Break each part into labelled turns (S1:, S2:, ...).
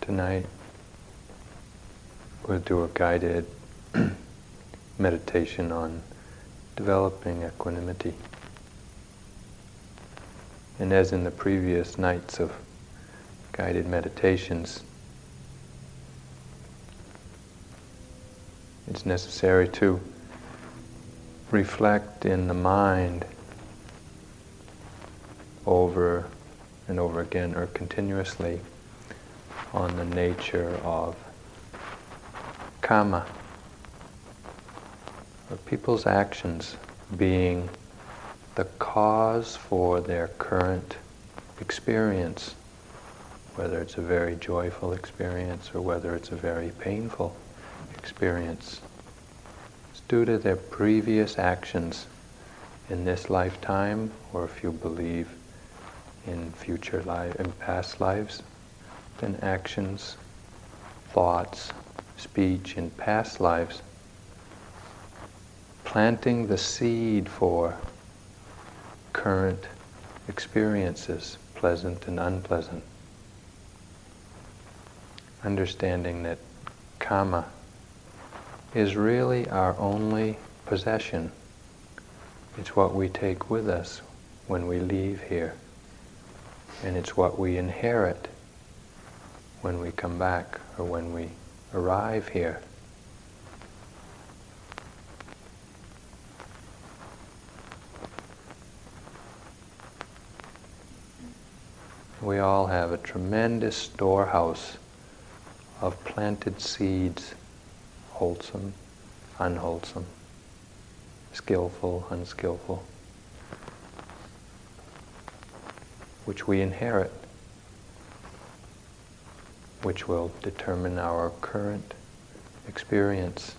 S1: Tonight we'll do a guided meditation on developing equanimity. And as in the previous nights of guided meditations, it's necessary to reflect in the mind over and over again or continuously on the nature of karma, or people's actions being the cause for their current experience, whether it's a very joyful experience or whether it's a very painful experience. It's due to their previous actions in this lifetime, or if you believe in future life, in past lives, then actions, thoughts, speech in past lives, planting the seed for current experiences, pleasant and unpleasant. Understanding that karma is really our only possession. It's what we take with us when we leave here. And it's what we inherit when we come back or when we arrive here. We all have a tremendous storehouse of planted seeds, wholesome, unwholesome, skillful, unskillful, which we inherit which will determine our current experience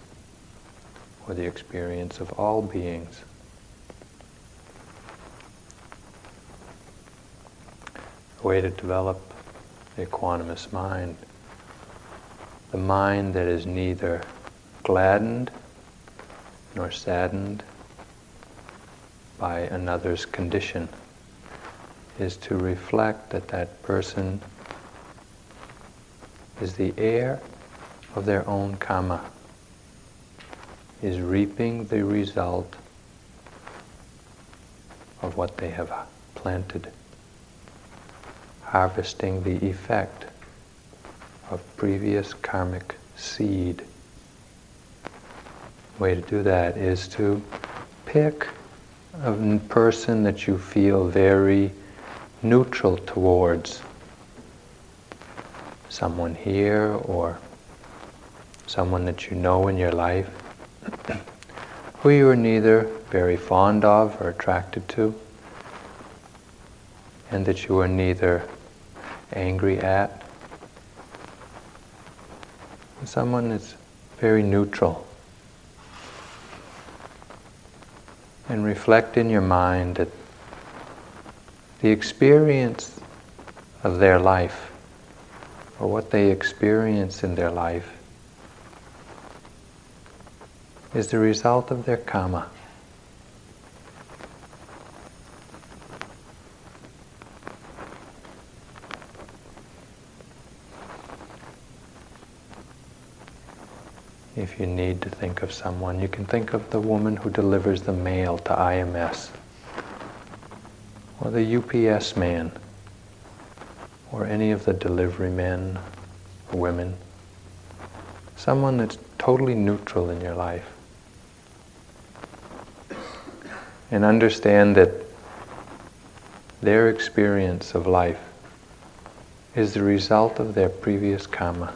S1: or the experience of all beings. A way to develop the equanimous mind, the mind that is neither gladdened nor saddened by another's condition, is to reflect that that person is the heir of their own karma, is reaping the result of what they have planted, harvesting the effect of previous karmic seed. Way to do that is to pick a person that you feel very neutral towards someone here or someone that you know in your life who you are neither very fond of or attracted to, and that you are neither angry at. Someone that's very neutral. And reflect in your mind that the experience of their life or what they experience in their life is the result of their karma. If you need to think of someone, you can think of the woman who delivers the mail to IMS, or the UPS man or any of the delivery men or women, someone that's totally neutral in your life. And understand that their experience of life is the result of their previous karma.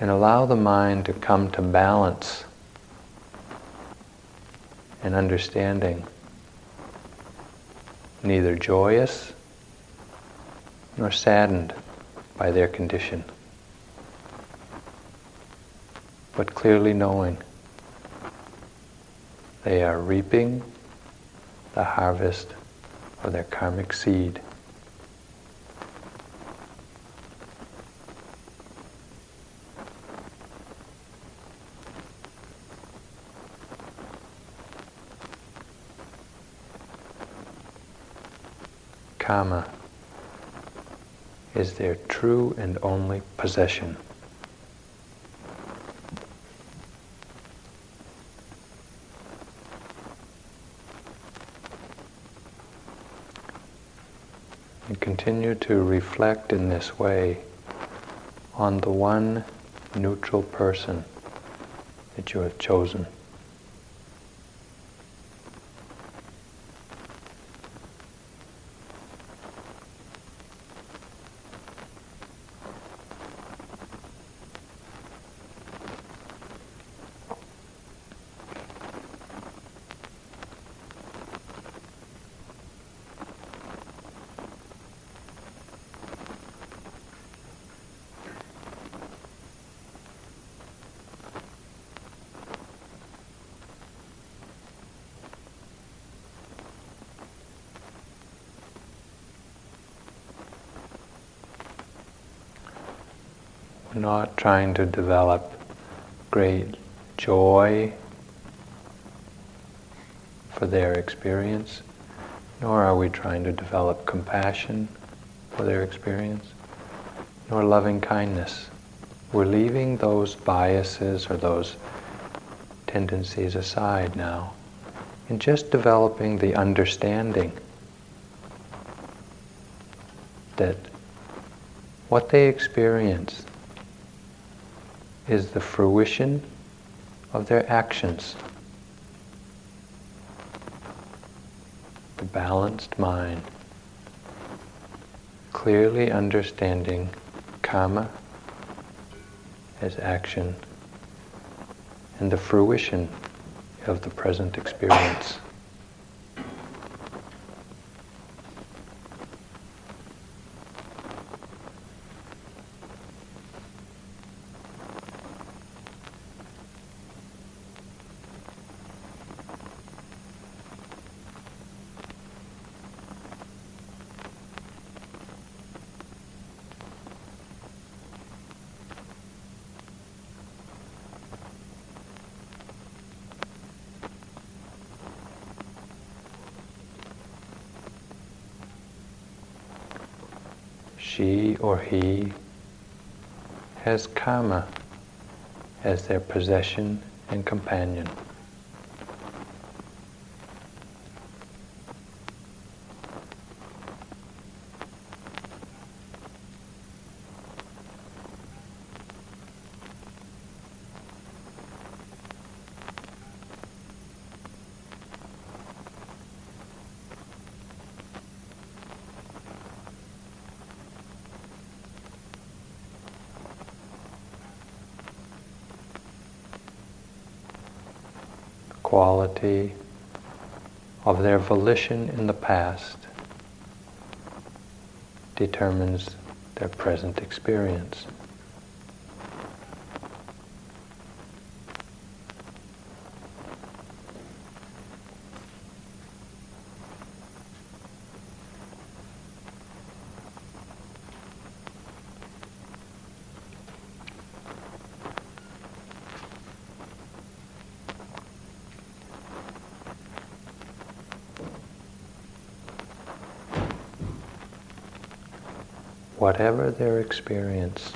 S1: And allow the mind to come to balance and understanding neither joyous nor saddened by their condition, but clearly knowing they are reaping the harvest of their karmic seed. Kama is their true and only possession. And continue to reflect in this way on the one neutral person that you have chosen. Not trying to develop great joy for their experience, nor are we trying to develop compassion for their experience, nor loving kindness. We're leaving those biases or those tendencies aside now and just developing the understanding that what they experience is the fruition of their actions. The balanced mind, clearly understanding karma as action and the fruition of the present experience. She or he has karma as their possession and companion. quality of their volition in the past determines their present experience. Whatever their experience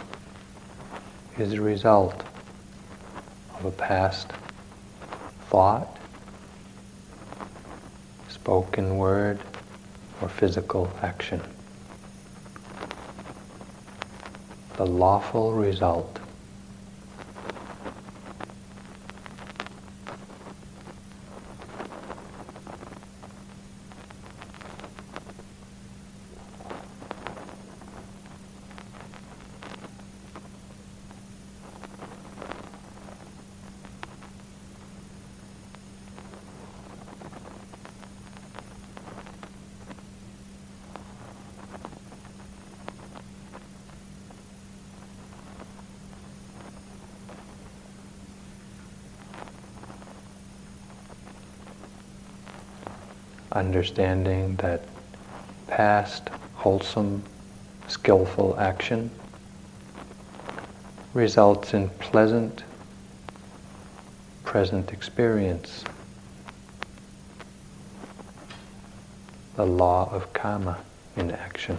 S1: is a result of a past thought, spoken word, or physical action. The lawful result understanding that past wholesome, skillful action results in pleasant present experience. The law of karma in action.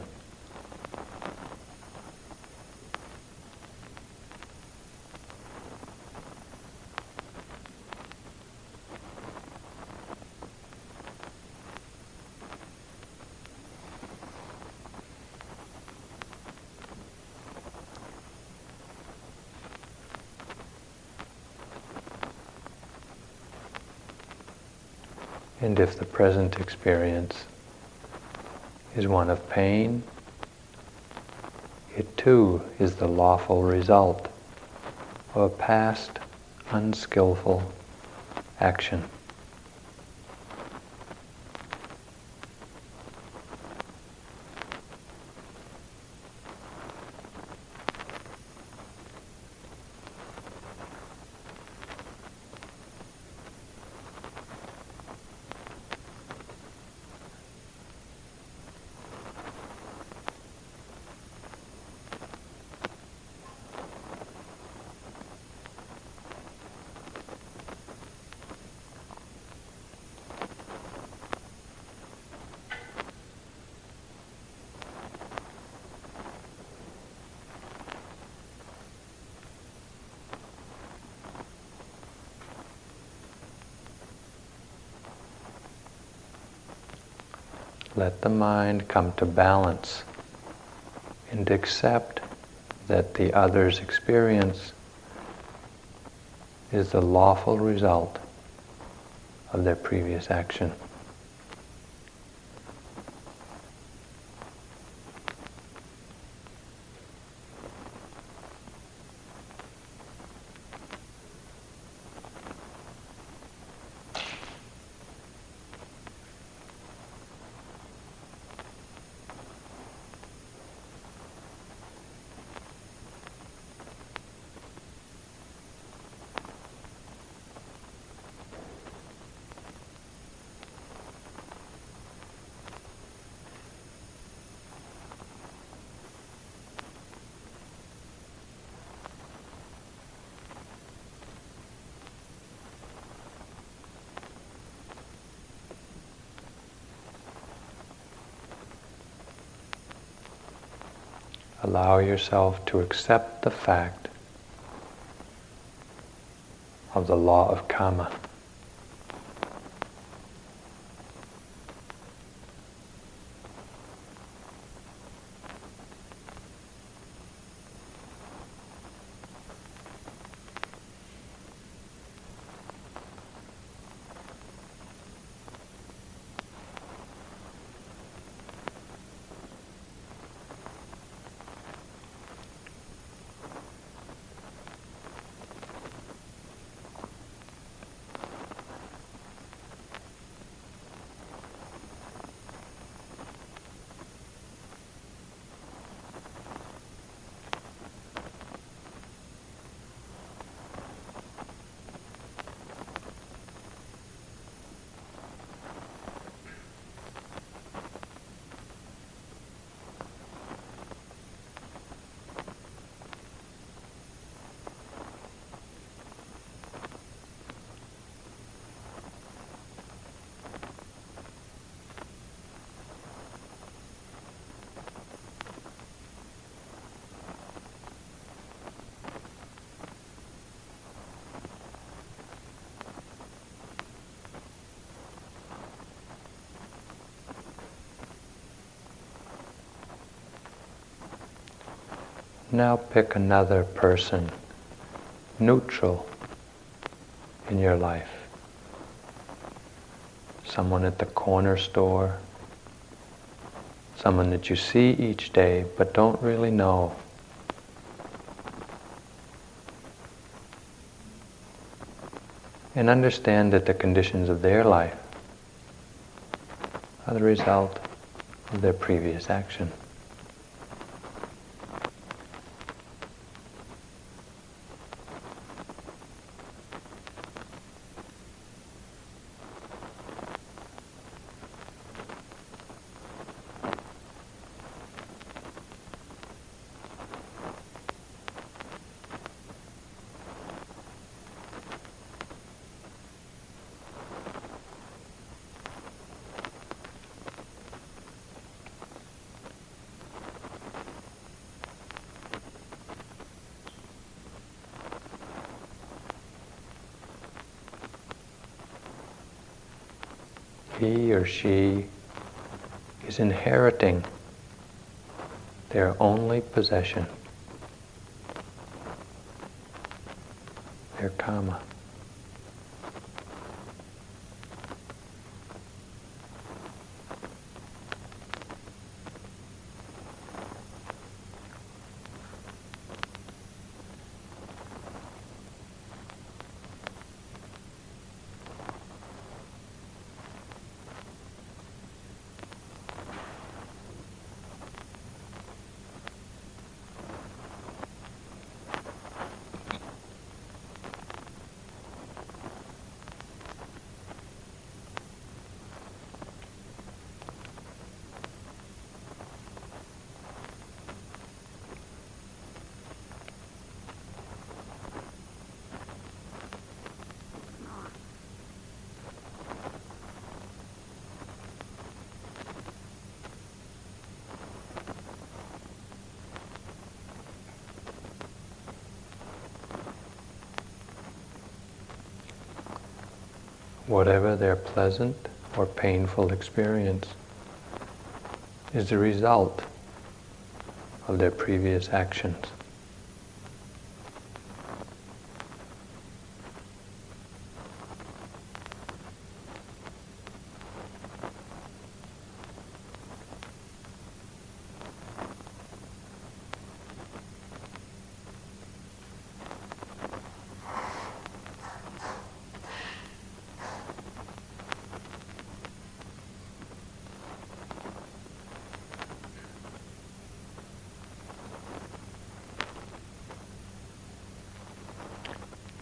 S1: And if the present experience is one of pain, it too is the lawful result of a past unskillful action. Let the mind come to balance and accept that the other's experience is the lawful result of their previous action. Allow yourself to accept the fact of the law of karma. Now pick another person, neutral in your life. Someone at the corner store, someone that you see each day but don't really know. And understand that the conditions of their life are the result of their previous action. He or she is inheriting their only possession, their karma. Whatever their pleasant or painful experience is the result of their previous actions.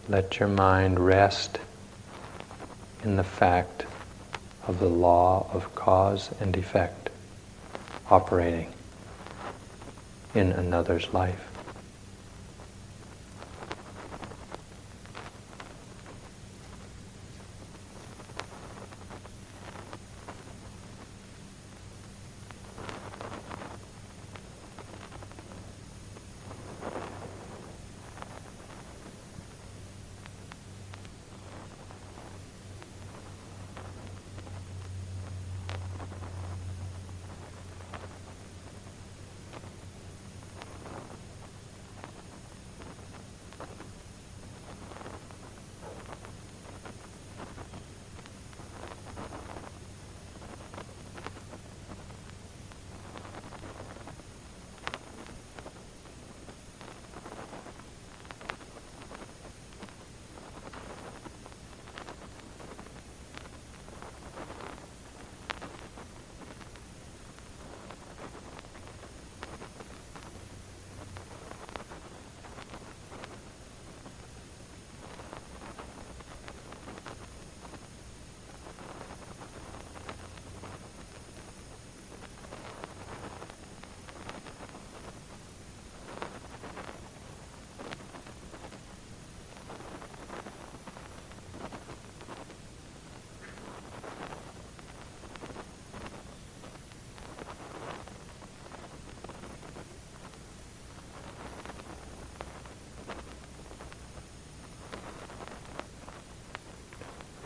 S1: Let your mind rest in the fact of the law of cause and effect operating in another's life.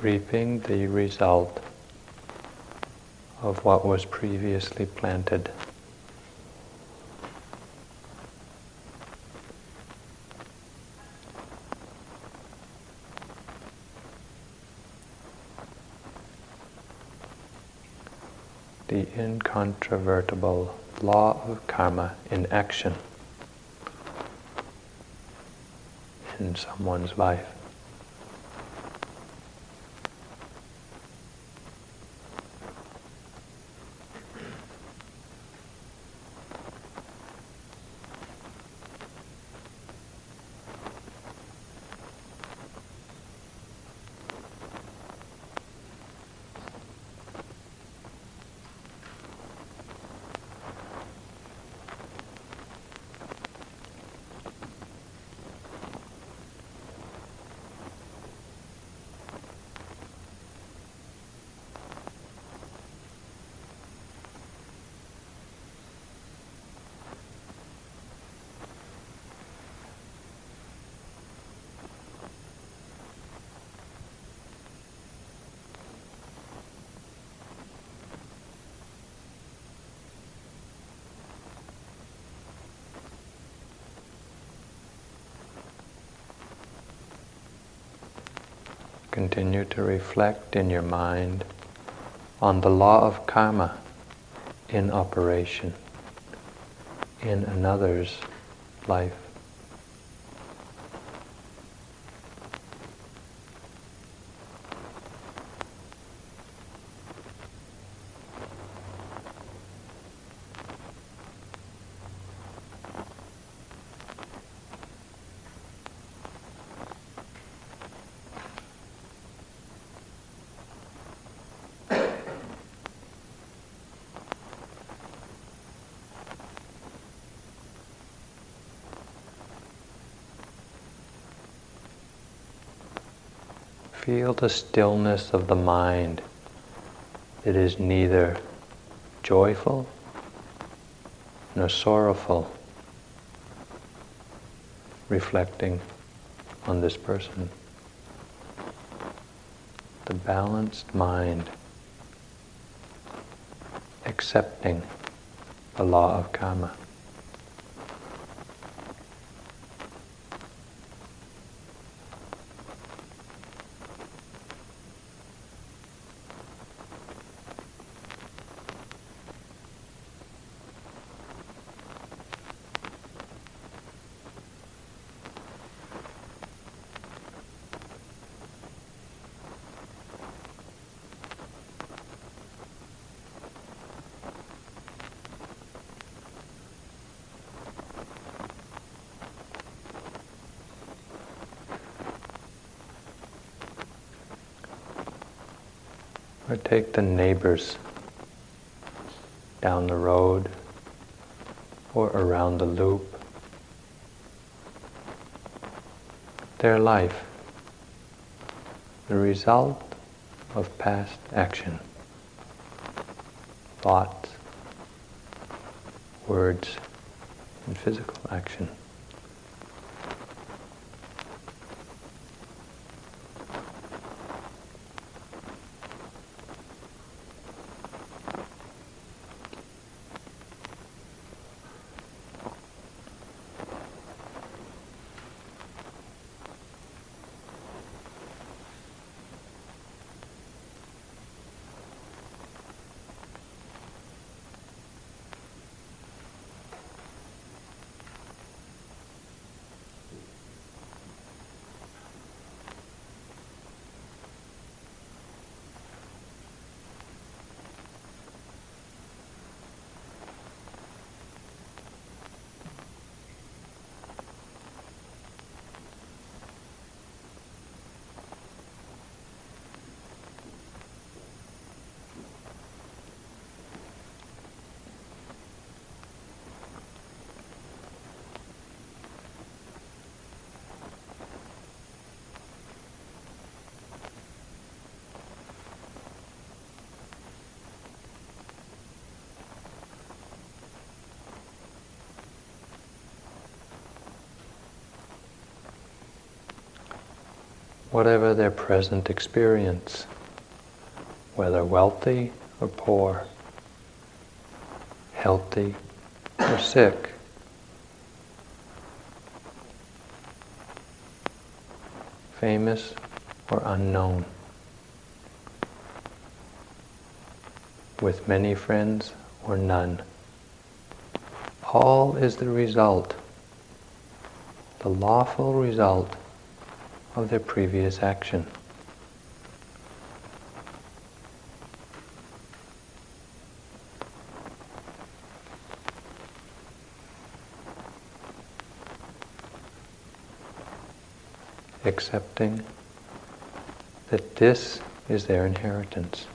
S1: Reaping the result of what was previously planted. The incontrovertible law of karma in action in someone's life. Continue to reflect in your mind on the law of karma in operation in another's life. Feel the stillness of the mind. It is neither joyful nor sorrowful, reflecting on this person. the balanced mind accepting the law of karma. Or take the neighbors down the road or around the loop. Their life, the result of past action, thoughts, words, and physical action. Whatever their present experience, whether wealthy or poor, healthy or sick. Famous or unknown, with many friends or none. All is the result, the lawful result of their previous action. Accepting that this is their inheritance.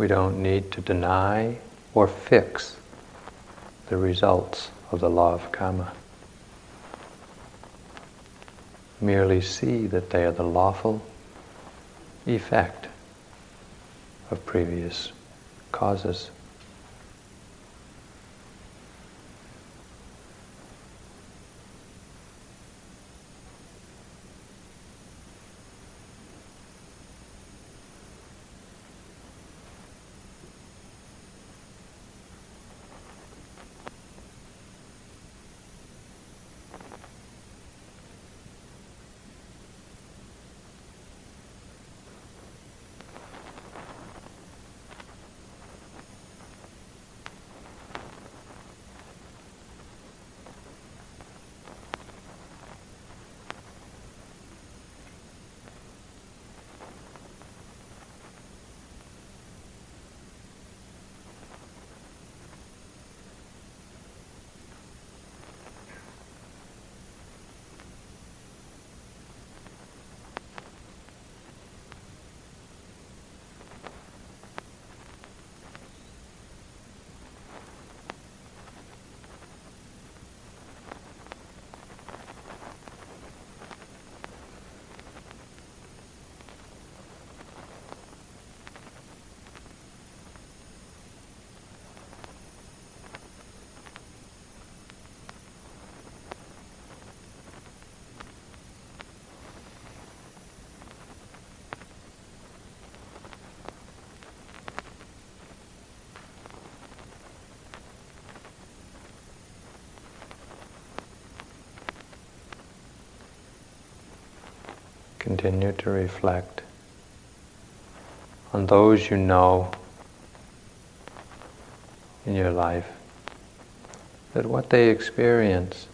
S1: We don't need to deny or fix the results of the law of karma. Merely see that they are the lawful effect of previous causes. Continue to reflect on those you know in your life, that what they experience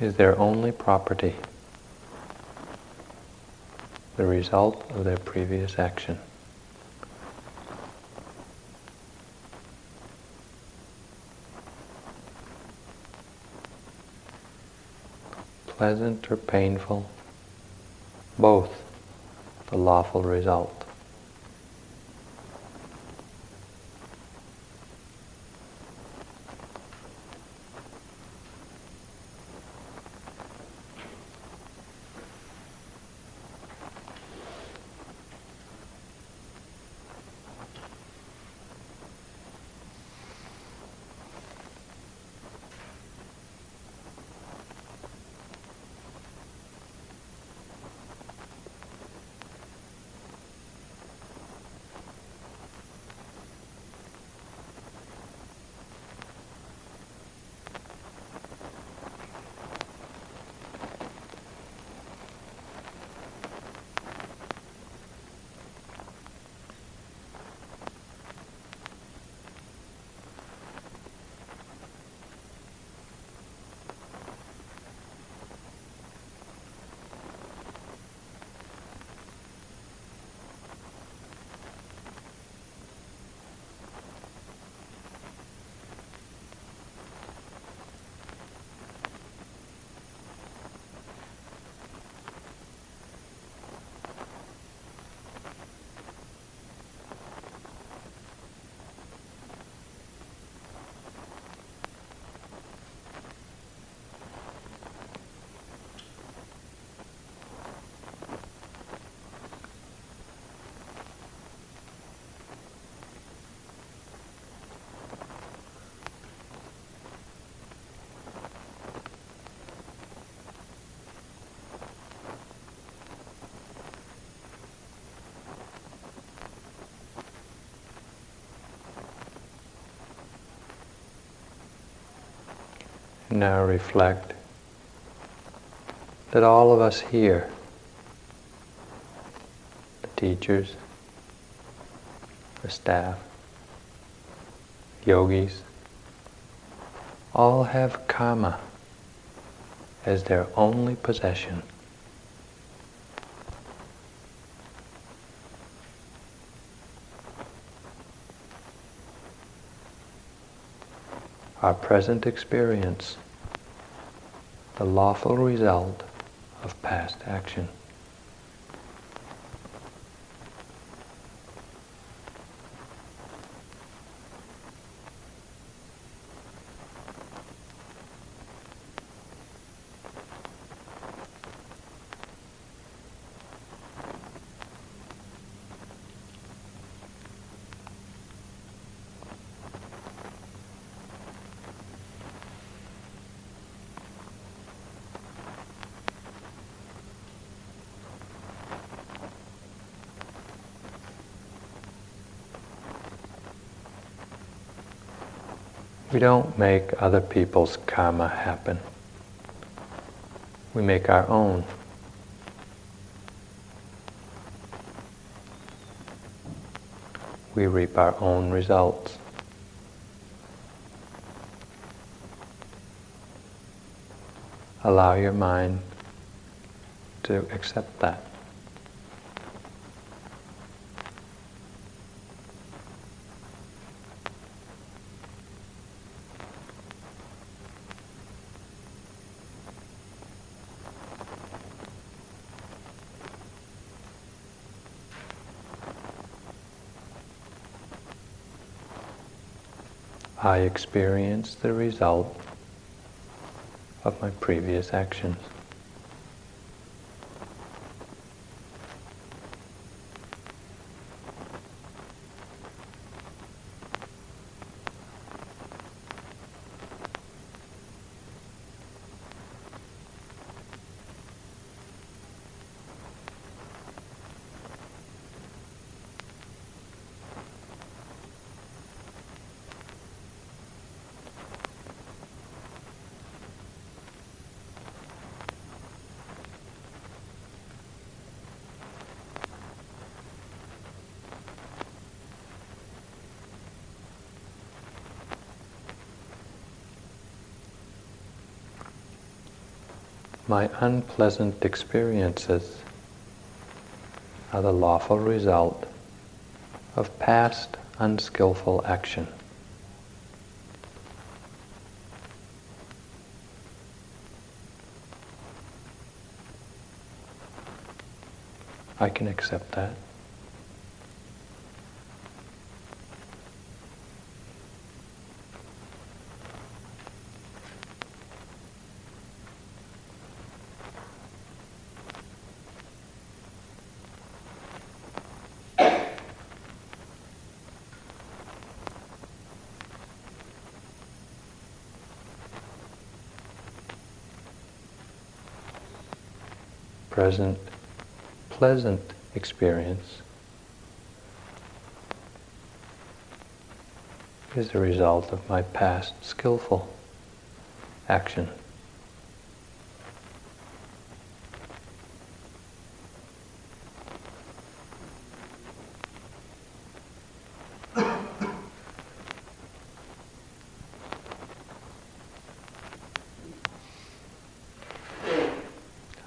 S1: is their only property, the result of their previous action. Pleasant or painful, both the lawful result. Now reflect that all of us here, the teachers, the staff, yogis, all have karma as their only possession. our present experience the lawful result of past action. We don't make other people's karma happen. We make our own. We reap our own results. Allow your mind to accept that. I experience the result of my previous actions. My unpleasant experiences are the lawful result of past unskillful action. I can accept that. Present pleasant experience is the result of my past skillful action.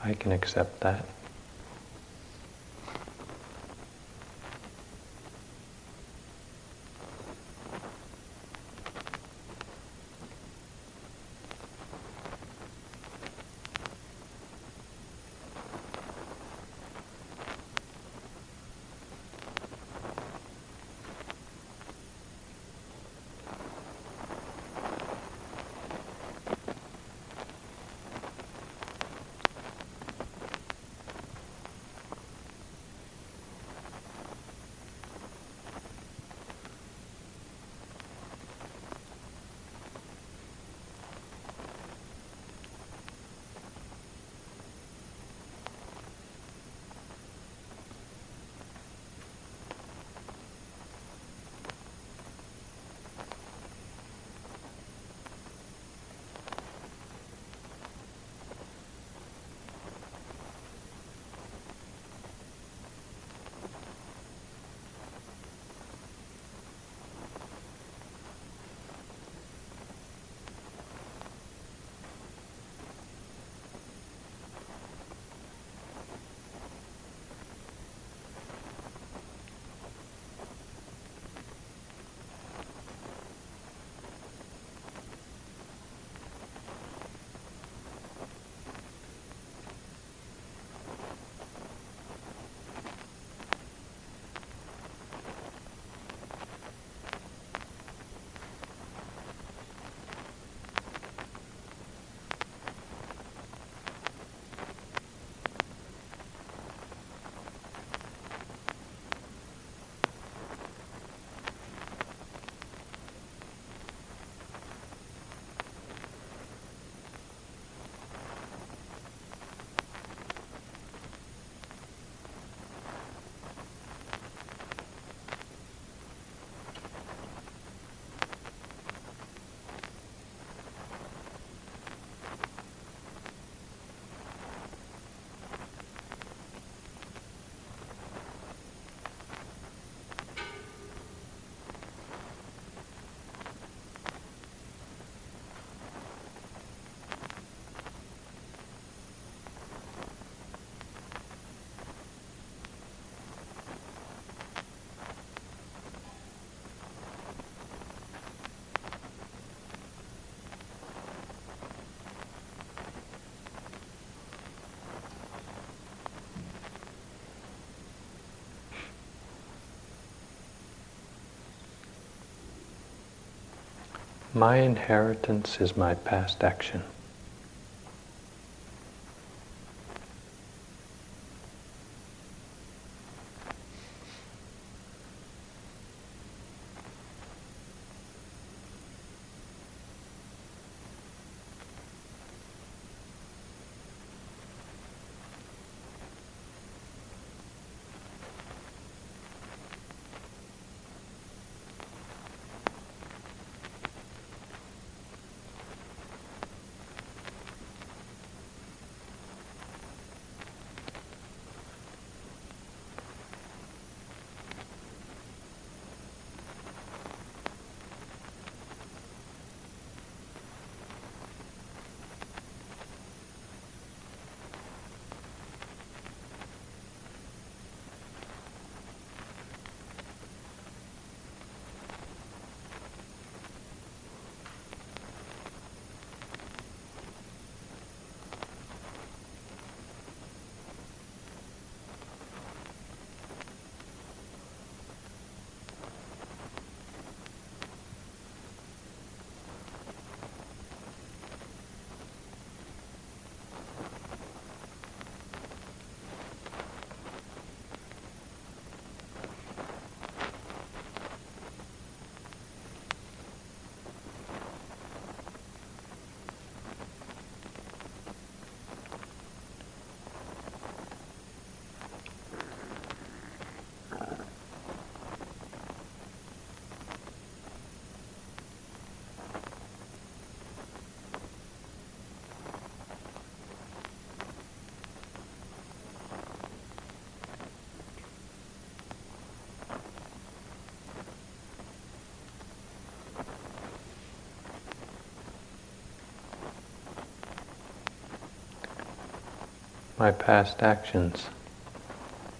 S1: I can accept that. My inheritance is my past action. My past actions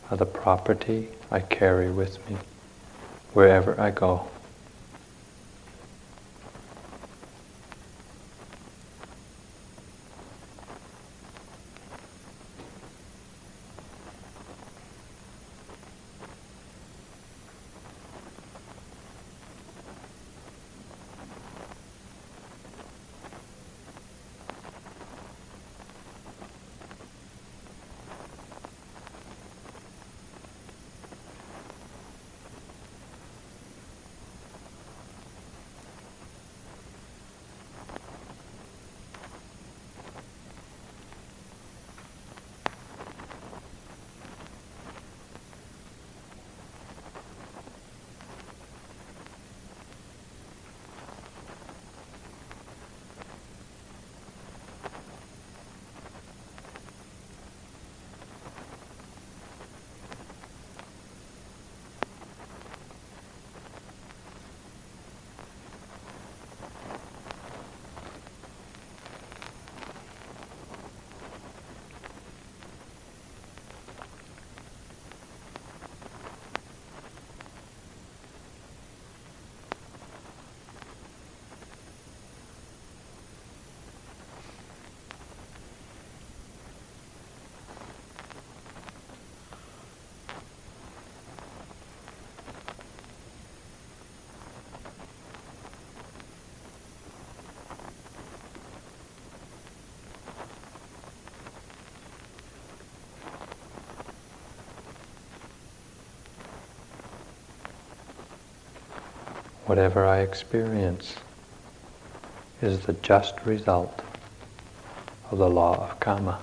S1: are the property I carry with me wherever I go. Whatever I experience is the just result of the law of karma.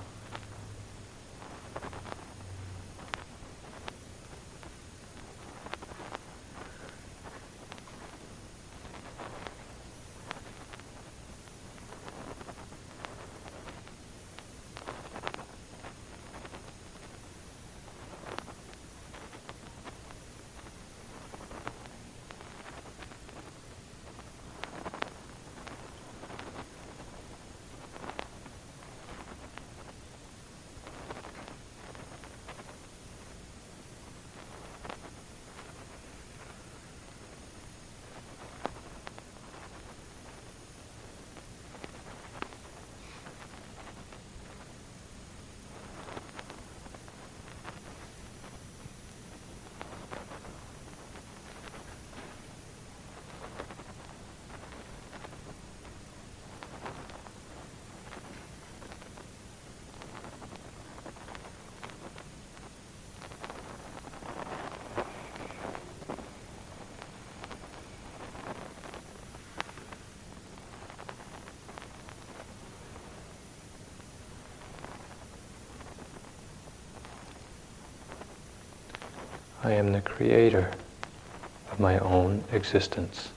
S1: I am the creator of my own existence.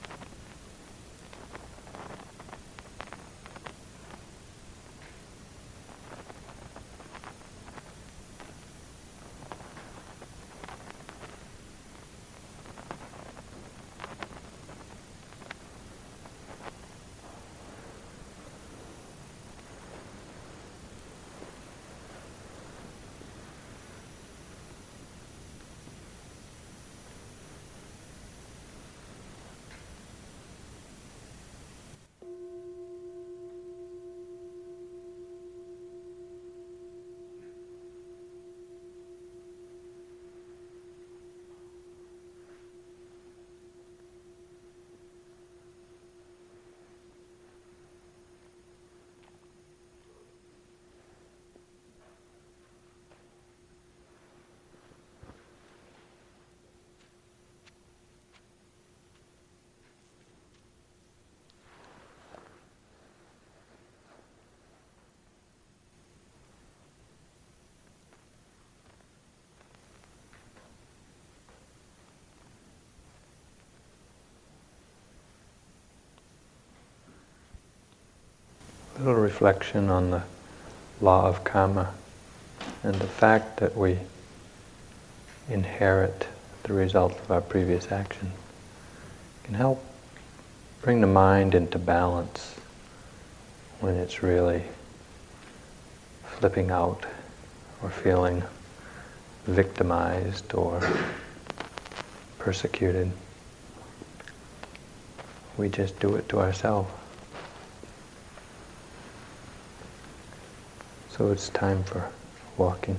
S1: Little reflection on the law of karma and the fact that we inherit the result of our previous action can help bring the mind into balance when it's really flipping out or feeling victimized or persecuted. We just do it to ourselves. So it's time for walking.